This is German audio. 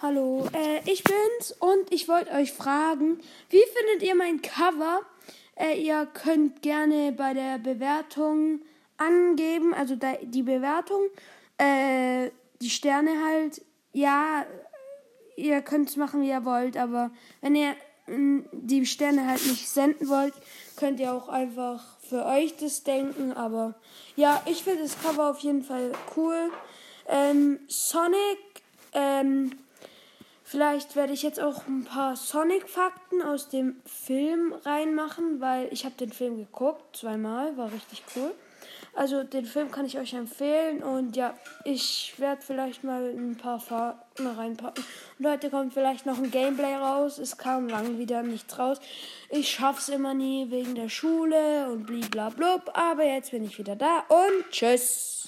Hallo, äh, ich bin's und ich wollte euch fragen, wie findet ihr mein Cover? Äh, ihr könnt gerne bei der Bewertung angeben, also die Bewertung, äh, die Sterne halt. Ja, ihr könnt es machen, wie ihr wollt, aber wenn ihr mm, die Sterne halt nicht senden wollt, könnt ihr auch einfach für euch das denken. Aber ja, ich finde das Cover auf jeden Fall cool. Ähm, Sonic, ähm, Vielleicht werde ich jetzt auch ein paar Sonic-Fakten aus dem Film reinmachen, weil ich habe den Film geguckt, zweimal, war richtig cool. Also den Film kann ich euch empfehlen und ja, ich werde vielleicht mal ein paar Fakten reinpacken. Und heute kommt vielleicht noch ein Gameplay raus. Es kam lange wieder nichts raus. Ich schaff's immer nie wegen der Schule und bliblablub. Aber jetzt bin ich wieder da und tschüss.